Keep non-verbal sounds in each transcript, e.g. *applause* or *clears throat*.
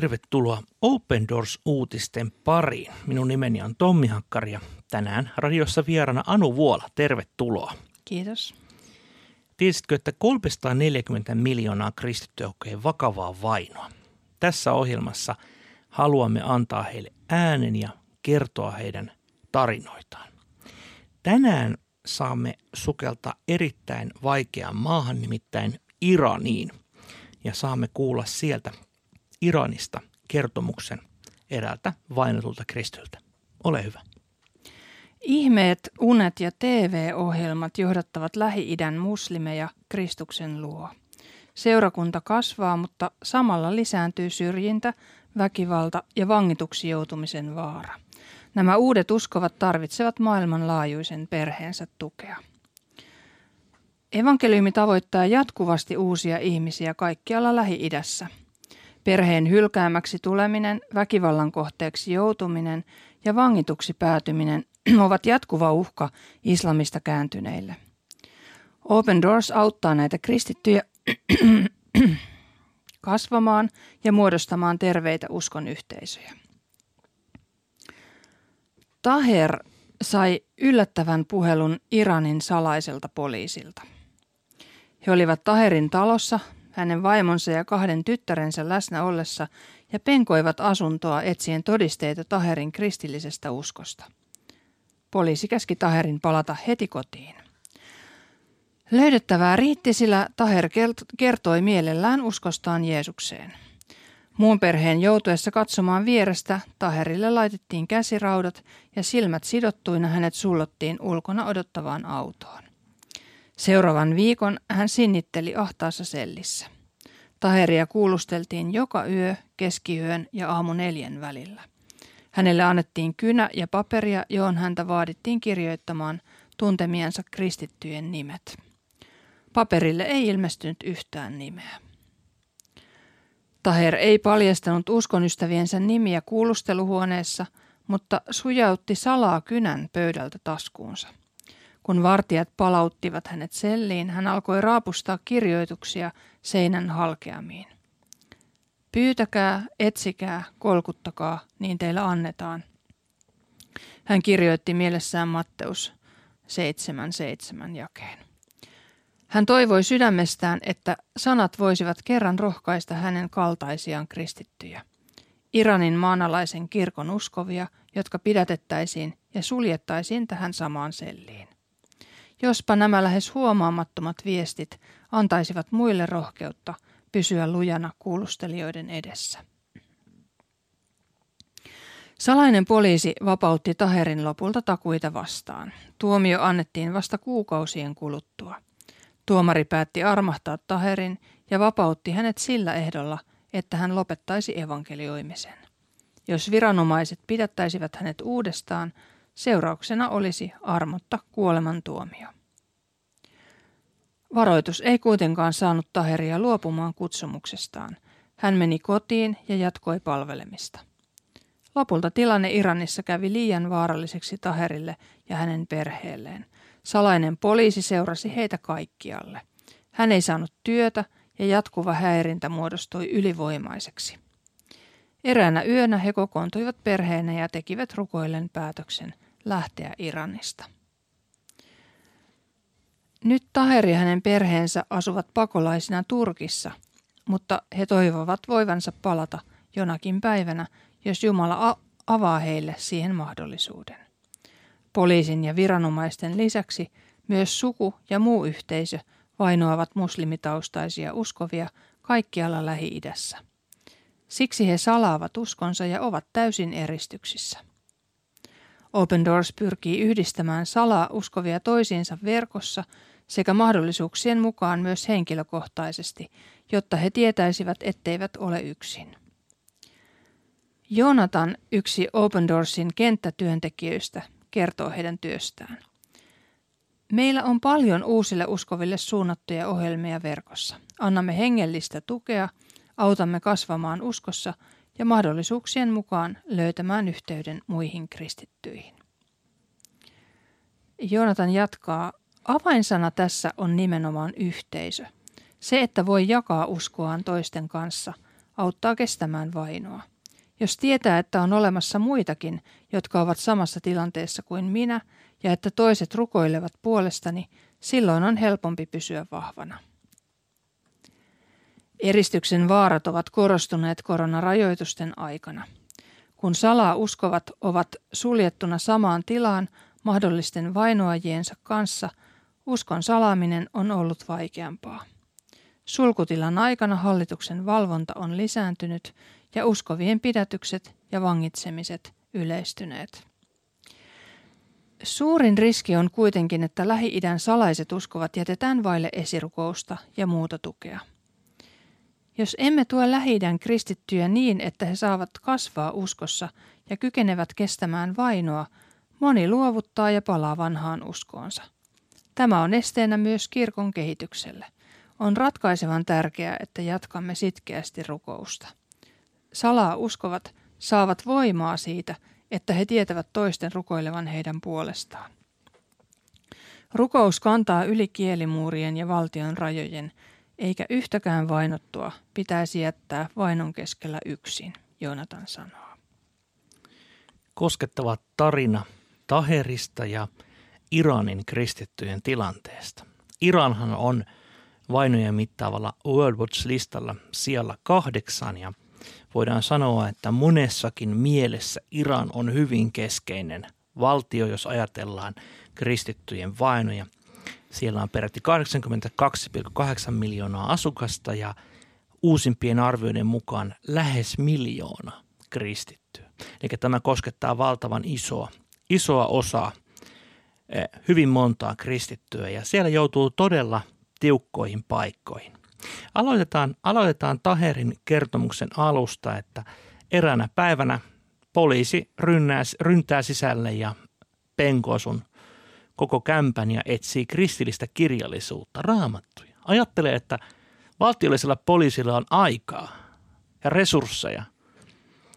tervetuloa Open Doors-uutisten pariin. Minun nimeni on Tommi Hakkari ja tänään radiossa vieraana Anu Vuola. Tervetuloa. Kiitos. Tiesitkö, että 340 miljoonaa kristittyä kokee vakavaa vainoa? Tässä ohjelmassa haluamme antaa heille äänen ja kertoa heidän tarinoitaan. Tänään saamme sukeltaa erittäin vaikeaan maahan, nimittäin Iraniin. Ja saamme kuulla sieltä Iranista kertomuksen eräältä vainotulta kristyltä. Ole hyvä. Ihmeet, unet ja TV-ohjelmat johdattavat Lähi-idän muslimeja Kristuksen luo. Seurakunta kasvaa, mutta samalla lisääntyy syrjintä, väkivalta ja vangituksi joutumisen vaara. Nämä uudet uskovat tarvitsevat maailmanlaajuisen perheensä tukea. Evankeliumi tavoittaa jatkuvasti uusia ihmisiä kaikkialla Lähi-idässä – Perheen hylkäämäksi tuleminen, väkivallan kohteeksi joutuminen ja vangituksi päätyminen *clears throat* ovat jatkuva uhka islamista kääntyneille. Open Doors auttaa näitä kristittyjä *clears throat* kasvamaan ja muodostamaan terveitä uskon yhteisöjä. Taher sai yllättävän puhelun Iranin salaiselta poliisilta. He olivat Taherin talossa hänen vaimonsa ja kahden tyttärensä läsnä ollessa ja penkoivat asuntoa etsien todisteita Taherin kristillisestä uskosta. Poliisi käski Taherin palata heti kotiin. Löydettävää riitti, sillä Taher kertoi mielellään uskostaan Jeesukseen. Muun perheen joutuessa katsomaan vierestä Taherille laitettiin käsiraudat ja silmät sidottuina hänet sullottiin ulkona odottavaan autoon. Seuraavan viikon hän sinnitteli ahtaassa sellissä. Taheria kuulusteltiin joka yö, keskiyön ja aamu neljän välillä. Hänelle annettiin kynä ja paperia, johon häntä vaadittiin kirjoittamaan tuntemiensa kristittyjen nimet. Paperille ei ilmestynyt yhtään nimeä. Taher ei paljastanut uskonystäviensä nimiä kuulusteluhuoneessa, mutta sujautti salaa kynän pöydältä taskuunsa. Kun vartijat palauttivat hänet selliin, hän alkoi raapustaa kirjoituksia seinän halkeamiin. Pyytäkää, etsikää, kolkuttakaa, niin teillä annetaan. Hän kirjoitti mielessään Matteus 7.7 jakeen. Hän toivoi sydämestään, että sanat voisivat kerran rohkaista hänen kaltaisiaan kristittyjä. Iranin maanalaisen kirkon uskovia, jotka pidätettäisiin ja suljettaisiin tähän samaan selliin. Jospa nämä lähes huomaamattomat viestit antaisivat muille rohkeutta pysyä lujana kuulustelijoiden edessä. Salainen poliisi vapautti Taherin lopulta takuita vastaan. Tuomio annettiin vasta kuukausien kuluttua. Tuomari päätti armahtaa Taherin ja vapautti hänet sillä ehdolla, että hän lopettaisi evankelioimisen. Jos viranomaiset pidättäisivät hänet uudestaan, Seurauksena olisi armotta kuolemantuomio. Varoitus ei kuitenkaan saanut Taheria luopumaan kutsumuksestaan. Hän meni kotiin ja jatkoi palvelemista. Lopulta tilanne Iranissa kävi liian vaaralliseksi Taherille ja hänen perheelleen. Salainen poliisi seurasi heitä kaikkialle. Hän ei saanut työtä ja jatkuva häirintä muodostui ylivoimaiseksi. Eräänä yönä he kokoontuivat perheenä ja tekivät rukoillen päätöksen – lähteä Iranista. Nyt Taheri ja hänen perheensä asuvat pakolaisina Turkissa, mutta he toivovat voivansa palata jonakin päivänä, jos Jumala avaa heille siihen mahdollisuuden. Poliisin ja viranomaisten lisäksi myös suku ja muu yhteisö vainoavat muslimitaustaisia uskovia kaikkialla Lähi-idässä. Siksi he salaavat uskonsa ja ovat täysin eristyksissä. Open Doors pyrkii yhdistämään salaa uskovia toisiinsa verkossa sekä mahdollisuuksien mukaan myös henkilökohtaisesti, jotta he tietäisivät, etteivät ole yksin. Jonathan, yksi Open Doorsin kenttätyöntekijöistä, kertoo heidän työstään. Meillä on paljon uusille uskoville suunnattuja ohjelmia verkossa. Annamme hengellistä tukea, autamme kasvamaan uskossa – ja mahdollisuuksien mukaan löytämään yhteyden muihin kristittyihin. Joonatan jatkaa, avainsana tässä on nimenomaan yhteisö. Se, että voi jakaa uskoaan toisten kanssa, auttaa kestämään vainoa. Jos tietää, että on olemassa muitakin, jotka ovat samassa tilanteessa kuin minä, ja että toiset rukoilevat puolestani, silloin on helpompi pysyä vahvana. Eristyksen vaarat ovat korostuneet koronarajoitusten aikana. Kun salaa uskovat ovat suljettuna samaan tilaan mahdollisten vainoajiensa kanssa, uskon salaaminen on ollut vaikeampaa. Sulkutilan aikana hallituksen valvonta on lisääntynyt ja uskovien pidätykset ja vangitsemiset yleistyneet. Suurin riski on kuitenkin, että Lähi-idän salaiset uskovat jätetään vaille esirukousta ja muuta tukea. Jos emme tue lähi kristittyjä niin, että he saavat kasvaa uskossa ja kykenevät kestämään vainoa, moni luovuttaa ja palaa vanhaan uskoonsa. Tämä on esteenä myös kirkon kehitykselle. On ratkaisevan tärkeää, että jatkamme sitkeästi rukousta. Salaa uskovat saavat voimaa siitä, että he tietävät toisten rukoilevan heidän puolestaan. Rukous kantaa yli kielimuurien ja valtion rajojen, eikä yhtäkään vainottua pitäisi jättää vainon keskellä yksin, Joonatan sanoo. Koskettava tarina Taherista ja Iranin kristittyjen tilanteesta. Iranhan on vainojen mittaavalla World Watch-listalla siellä kahdeksan ja voidaan sanoa, että monessakin mielessä Iran on hyvin keskeinen valtio, jos ajatellaan kristittyjen vainoja – siellä on peräti 82,8 miljoonaa asukasta ja uusimpien arvioiden mukaan lähes miljoona kristittyä. Eli tämä koskettaa valtavan isoa, isoa osaa, eh, hyvin montaa kristittyä ja siellä joutuu todella tiukkoihin paikkoihin. Aloitetaan, aloitetaan Taherin kertomuksen alusta, että eräänä päivänä poliisi rynnää, ryntää sisälle ja penkoo sun koko kämpän ja etsii kristillistä kirjallisuutta, raamattuja. Ajattelee, että valtiollisella poliisilla on aikaa ja resursseja,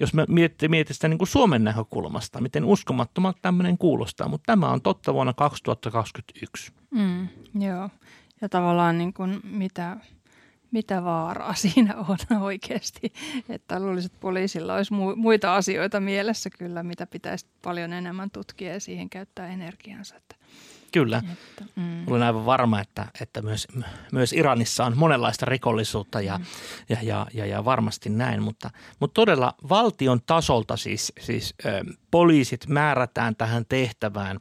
jos me mietimme sitä niin kuin Suomen näkökulmasta, miten uskomattomalta tämmöinen kuulostaa, mutta tämä on totta vuonna 2021. Mm, joo, ja tavallaan niin kuin mitä, mitä vaaraa *laughs* siinä on oikeasti. Että luulisin, että poliisilla olisi muita asioita mielessä kyllä, mitä pitäisi paljon enemmän tutkia ja siihen käyttää energiansa. Että Kyllä. Että, mm. Olen aivan varma, että, että myös, myös Iranissa on monenlaista rikollisuutta ja, mm. ja, ja, ja, ja varmasti näin. Mutta, mutta todella valtion tasolta siis, siis ö, poliisit määrätään tähän tehtävään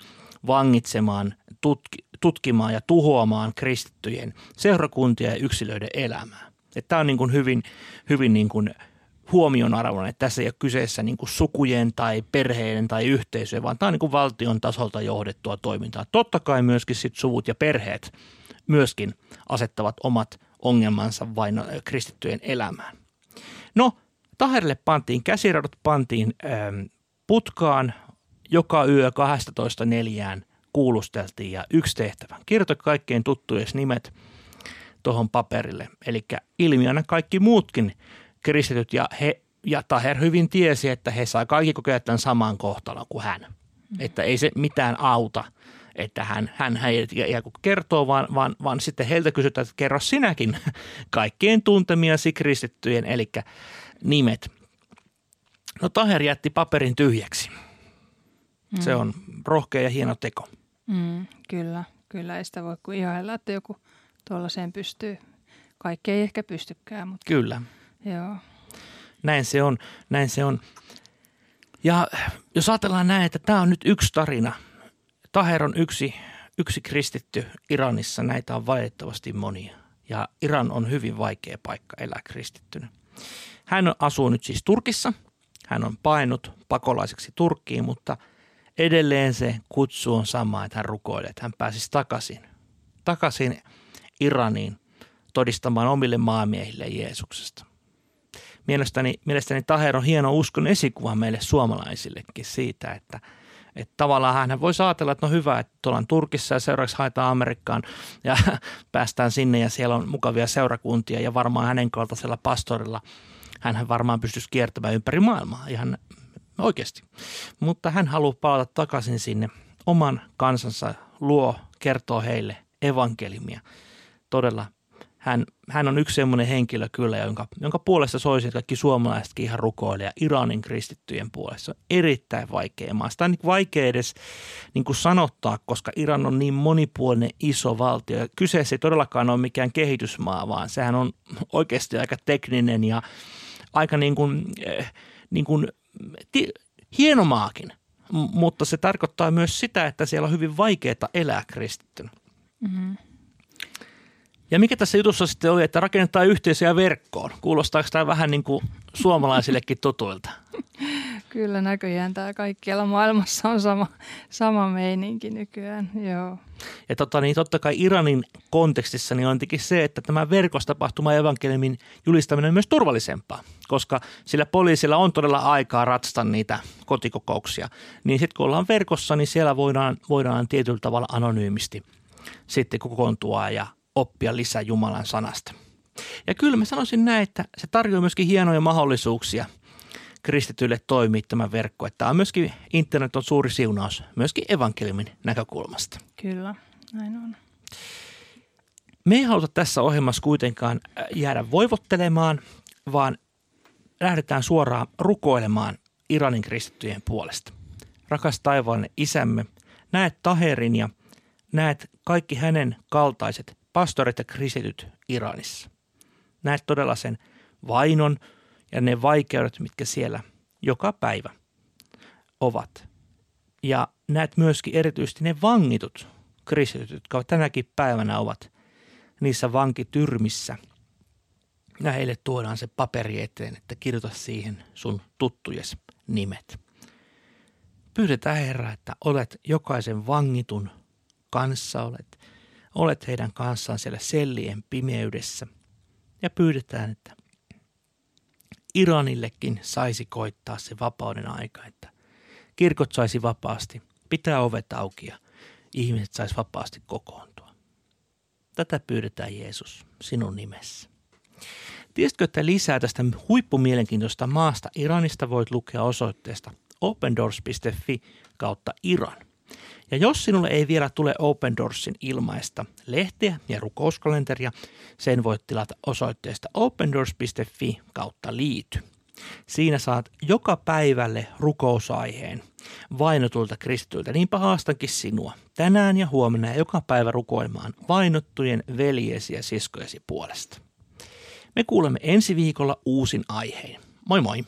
vangitsemaan, tutki, tutkimaan ja tuhoamaan kristittyjen seurakuntia ja yksilöiden elämää. Tämä on niin kuin hyvin, hyvin niin kuin – huomionarvoinen, että tässä ei ole kyseessä niin kuin sukujen tai perheiden tai yhteisöjen, vaan tämä on niin kuin valtion tasolta johdettua toimintaa. Totta kai myöskin sit suvut ja perheet myöskin asettavat omat ongelmansa vain kristittyjen elämään. No, Taherille pantiin käsiradot, pantiin ähm, putkaan, joka yö 12 neljään kuulusteltiin ja yksi tehtävä. Kirjoita kaikkein tuttujen nimet tuohon paperille. Eli ilmiönä kaikki muutkin kristityt ja he ja Taher hyvin tiesi, että he saa kaikki kokea tämän saman kohtalon kuin hän. Mm. Että ei se mitään auta, että hän, hän, hän ja kun kertoo, vaan, vaan, vaan sitten heiltä kysytään, että kerro sinäkin *laughs* kaikkien tuntemiasi kristittyjen, eli nimet. No Taher jätti paperin tyhjäksi. Mm. Se on rohkea ja hieno teko. Mm, kyllä, kyllä ei sitä voi kuin ihailla, että joku tuollaiseen pystyy. Kaikki ei ehkä pystykään, mutta kyllä. Joo. Näin se on, näin se on. Ja jos ajatellaan näin, että tämä on nyt yksi tarina. Taher on yksi, yksi kristitty Iranissa, näitä on valitettavasti monia. Ja Iran on hyvin vaikea paikka elää kristittynä. Hän asuu nyt siis Turkissa. Hän on painut pakolaiseksi Turkkiin, mutta edelleen se kutsu on sama, että hän rukoilee, että hän pääsisi takaisin, takaisin Iraniin todistamaan omille maamiehille Jeesuksesta. Mielestäni, mielestäni Taher on hieno uskon esikuva meille suomalaisillekin siitä, että, että tavallaan hän voi ajatella, että no hyvä, että ollaan Turkissa ja seuraavaksi haetaan Amerikkaan ja *laughs* päästään sinne ja siellä on mukavia seurakuntia ja varmaan hänen kaltaisella pastorilla hän varmaan pystyisi kiertämään ympäri maailmaa ihan oikeasti. Mutta hän haluaa palata takaisin sinne oman kansansa luo, kertoo heille evankeliumia. Todella hän, hän on yksi semmoinen henkilö kyllä, jonka, jonka puolesta soisi, että kaikki suomalaisetkin ihan rukoilee Iranin kristittyjen puolesta. Erittäin vaikea maa. Sitä on niin vaikea edes niin kuin sanottaa, koska Iran on niin monipuolinen iso valtio. Ja kyseessä ei todellakaan ole mikään kehitysmaa, vaan sehän on oikeasti aika tekninen ja aika niin kuin, eh, niin kuin, ti, hieno maakin. M- mutta se tarkoittaa myös sitä, että siellä on hyvin vaikeaa elää kristittynä. Mm-hmm. Ja mikä tässä jutussa sitten oli, että rakennetaan yhteisöjä verkkoon? Kuulostaako tämä vähän niin kuin suomalaisillekin tutuilta? *laughs* Kyllä näköjään tämä kaikkialla maailmassa on sama, sama meininki nykyään, joo. Ja tota, niin totta kai Iranin kontekstissa niin on se, että tämä verkossa tapahtuma evankeliumin julistaminen on myös turvallisempaa, koska sillä poliisilla on todella aikaa ratsata niitä kotikokouksia. Niin sitten kun ollaan verkossa, niin siellä voidaan, voidaan tietyllä tavalla anonyymisti sitten kokoontua ja oppia lisää Jumalan sanasta. Ja kyllä mä sanoisin näin, että se tarjoaa myöskin hienoja mahdollisuuksia kristityille toimia tämä verkko. Että on myöskin, internet on suuri siunaus myöskin evankeliumin näkökulmasta. Kyllä, näin on. Me ei haluta tässä ohjelmassa kuitenkaan äh, jäädä voivottelemaan, vaan lähdetään suoraan rukoilemaan Iranin kristittyjen puolesta. Rakas taivaallinen isämme, näet Taherin ja näet kaikki hänen kaltaiset pastorit ja kristityt Iranissa. Näet todella sen vainon ja ne vaikeudet, mitkä siellä joka päivä ovat. Ja näet myöskin erityisesti ne vangitut kristityt, jotka tänäkin päivänä ovat niissä vankityrmissä. Ja heille tuodaan se paperi eteen, että kirjoita siihen sun tuttujes nimet. Pyydetään Herra, että olet jokaisen vangitun kanssa, olet olet heidän kanssaan siellä sellien pimeydessä ja pyydetään, että Iranillekin saisi koittaa se vapauden aika, että kirkot saisi vapaasti pitää ovet auki ja ihmiset saisi vapaasti kokoontua. Tätä pyydetään Jeesus sinun nimessä. Tiesitkö, että lisää tästä huippumielenkiintoista maasta Iranista voit lukea osoitteesta opendoors.fi kautta Iran – ja jos sinulle ei vielä tule Open Doorsin ilmaista lehteä ja rukouskalenteria, sen voit tilata osoitteesta opendoors.fi kautta liity. Siinä saat joka päivälle rukousaiheen vainotulta kristityiltä. Niinpä haastankin sinua tänään ja huomenna ja joka päivä rukoilemaan vainottujen veljesi ja siskojesi puolesta. Me kuulemme ensi viikolla uusin aiheen. Moi moi!